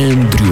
Andrew